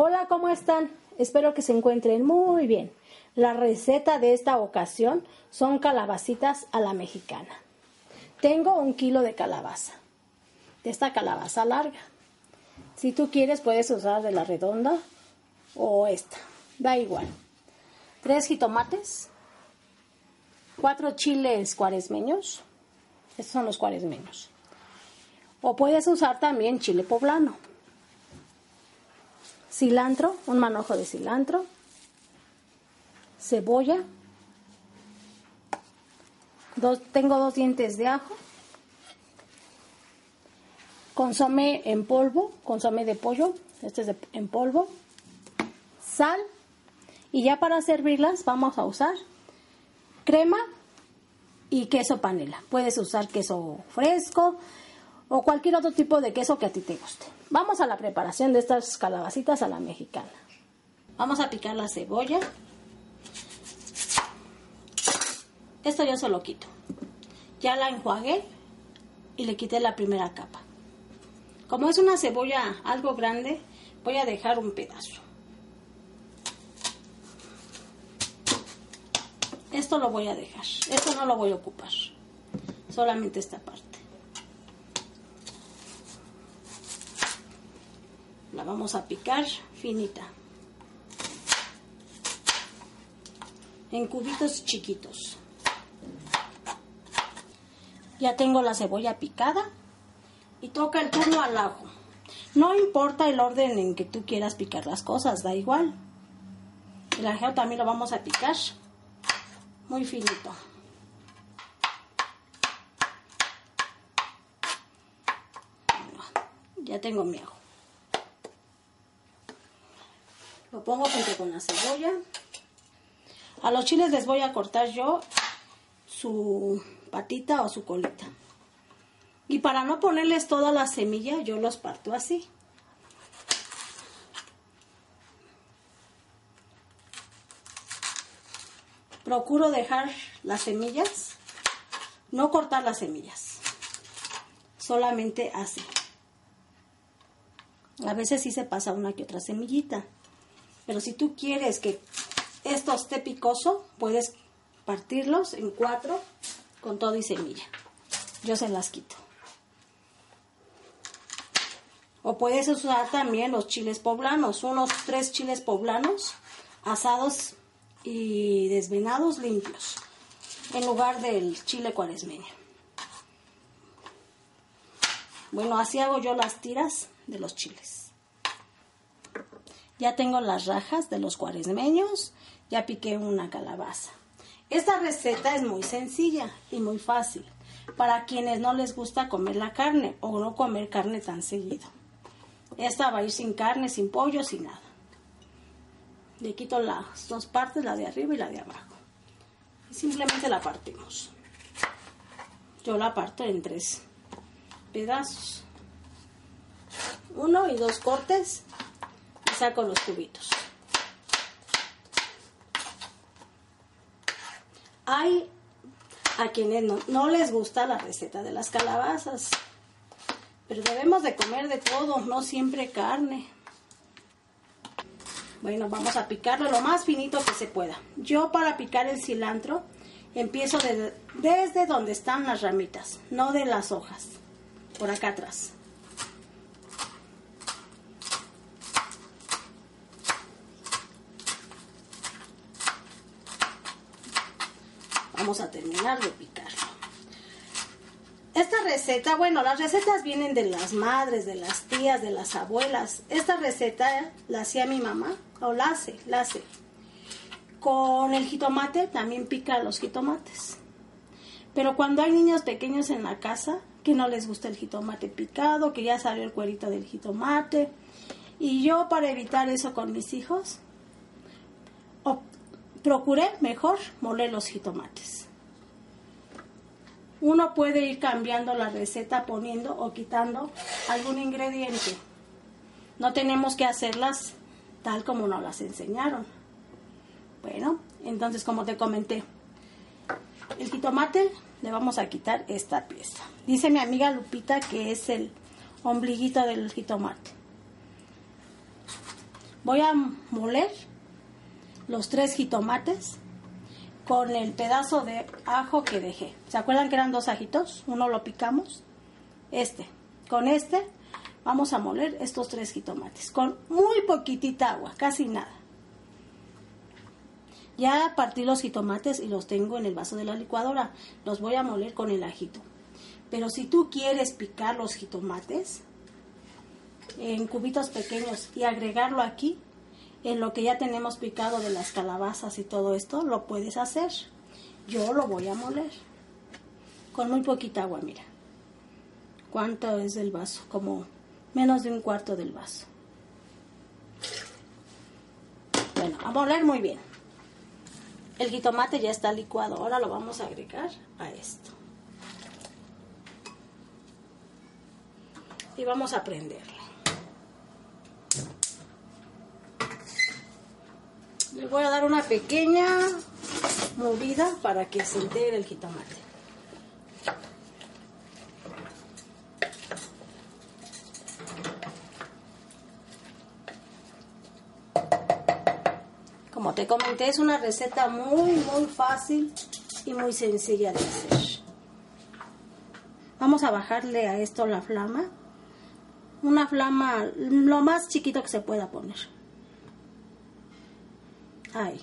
Hola, ¿cómo están? Espero que se encuentren muy bien. La receta de esta ocasión son calabacitas a la mexicana. Tengo un kilo de calabaza, de esta calabaza larga. Si tú quieres puedes usar de la redonda o esta, da igual. Tres jitomates, cuatro chiles cuaresmeños, estos son los cuaresmeños. O puedes usar también chile poblano cilantro, un manojo de cilantro, cebolla, dos, tengo dos dientes de ajo, consomé en polvo, consomé de pollo, este es en polvo, sal y ya para servirlas vamos a usar crema y queso panela. Puedes usar queso fresco o cualquier otro tipo de queso que a ti te guste. Vamos a la preparación de estas calabacitas a la mexicana. Vamos a picar la cebolla. Esto ya se lo quito. Ya la enjuagué y le quité la primera capa. Como es una cebolla algo grande, voy a dejar un pedazo. Esto lo voy a dejar. Esto no lo voy a ocupar. Solamente esta parte. La vamos a picar finita. En cubitos chiquitos. Ya tengo la cebolla picada y toca el turno al ajo. No importa el orden en que tú quieras picar las cosas, da igual. El ajo también lo vamos a picar muy finito. ya tengo mi ajo. Lo pongo junto con la cebolla. A los chiles les voy a cortar yo su patita o su colita. Y para no ponerles toda la semilla, yo los parto así. Procuro dejar las semillas, no cortar las semillas, solamente así. A veces sí se pasa una que otra semillita. Pero si tú quieres que esto esté picoso, puedes partirlos en cuatro con todo y semilla. Yo se las quito. O puedes usar también los chiles poblanos, unos tres chiles poblanos asados y desvenados limpios, en lugar del chile cuaresmeño. Bueno, así hago yo las tiras de los chiles. Ya tengo las rajas de los cuaresmeños, ya piqué una calabaza. Esta receta es muy sencilla y muy fácil para quienes no les gusta comer la carne o no comer carne tan seguido. Esta va a ir sin carne, sin pollo, sin nada. Le quito las dos partes, la de arriba y la de abajo. Y simplemente la partimos. Yo la parto en tres pedazos. Uno y dos cortes saco los cubitos. Hay a quienes no, les gusta la receta de las calabazas, pero debemos de comer de todo, no siempre carne. Bueno, vamos a picarlo lo más finito que se pueda. Yo para picar el cilantro empiezo desde donde están las ramitas, no de las hojas, por acá atrás. A terminar de picarlo. Esta receta, bueno, las recetas vienen de las madres, de las tías, de las abuelas. Esta receta la hacía mi mamá, o la hace, la hace. Con el jitomate también pica los jitomates. Pero cuando hay niños pequeños en la casa, que no les gusta el jitomate picado, que ya salió el cuerito del jitomate. Y yo para evitar eso con mis hijos, procuré mejor moler los jitomates. Uno puede ir cambiando la receta poniendo o quitando algún ingrediente. No tenemos que hacerlas tal como nos las enseñaron. Bueno, entonces como te comenté, el jitomate le vamos a quitar esta pieza. Dice mi amiga Lupita que es el ombliguito del jitomate. Voy a moler los tres jitomates con el pedazo de ajo que dejé. ¿Se acuerdan que eran dos ajitos? Uno lo picamos. Este. Con este vamos a moler estos tres jitomates con muy poquitita agua, casi nada. Ya partí los jitomates y los tengo en el vaso de la licuadora. Los voy a moler con el ajito. Pero si tú quieres picar los jitomates en cubitos pequeños y agregarlo aquí, en lo que ya tenemos picado de las calabazas y todo esto, lo puedes hacer. Yo lo voy a moler con muy poquita agua, mira. ¿Cuánto es el vaso? Como menos de un cuarto del vaso. Bueno, a moler muy bien. El jitomate ya está licuado. Ahora lo vamos a agregar a esto. Y vamos a prenderlo. Le voy a dar una pequeña movida para que se integre el jitomate. Como te comenté, es una receta muy, muy fácil y muy sencilla de hacer. Vamos a bajarle a esto la flama. Una flama lo más chiquito que se pueda poner. Ahí.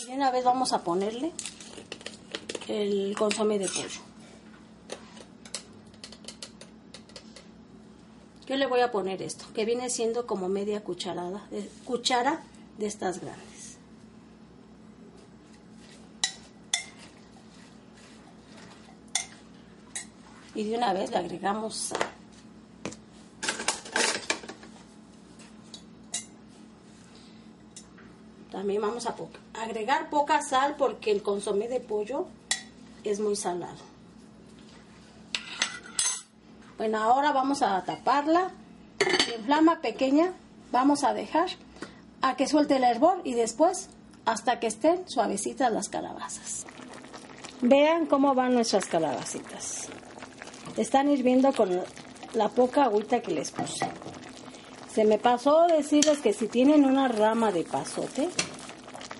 Y de una vez vamos a ponerle el consomé de pollo. Yo le voy a poner esto, que viene siendo como media cucharada, cuchara de estas grandes. Y de una vez le agregamos sal. También vamos a agregar poca sal porque el consomé de pollo es muy salado. Bueno, ahora vamos a taparla. En flama pequeña vamos a dejar a que suelte el hervor y después hasta que estén suavecitas las calabazas. Vean cómo van nuestras calabacitas. Están hirviendo con la poca agüita que les puse. Se me pasó decirles que si tienen una rama de pasote,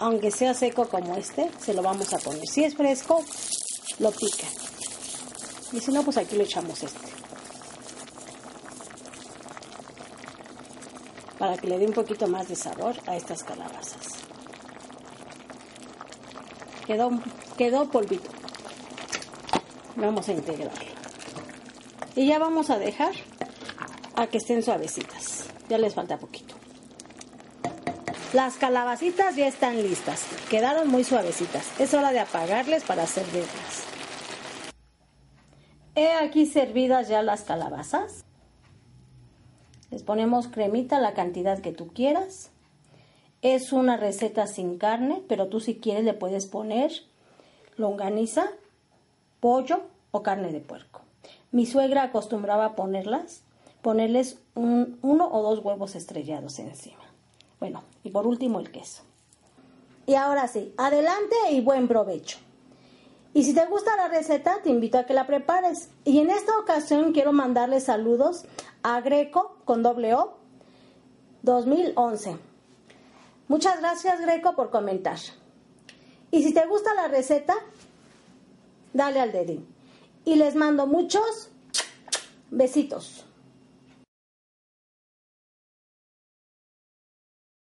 aunque sea seco como este, se lo vamos a poner. Si es fresco, lo pican. Y si no, pues aquí le echamos este. para que le dé un poquito más de sabor a estas calabazas. Quedó, quedó polvito. Vamos a integrarlo. Y ya vamos a dejar a que estén suavecitas. Ya les falta poquito. Las calabacitas ya están listas. Quedaron muy suavecitas. Es hora de apagarles para servirlas. He aquí servidas ya las calabazas. Les ponemos cremita la cantidad que tú quieras. Es una receta sin carne, pero tú si quieres le puedes poner longaniza, pollo o carne de puerco. Mi suegra acostumbraba a ponerlas, ponerles uno o dos huevos estrellados encima. Bueno, y por último el queso. Y ahora sí, adelante y buen provecho. Y si te gusta la receta, te invito a que la prepares. Y en esta ocasión quiero mandarle saludos a Greco con doble O 2011. Muchas gracias Greco por comentar. Y si te gusta la receta, dale al dedín. Y les mando muchos besitos.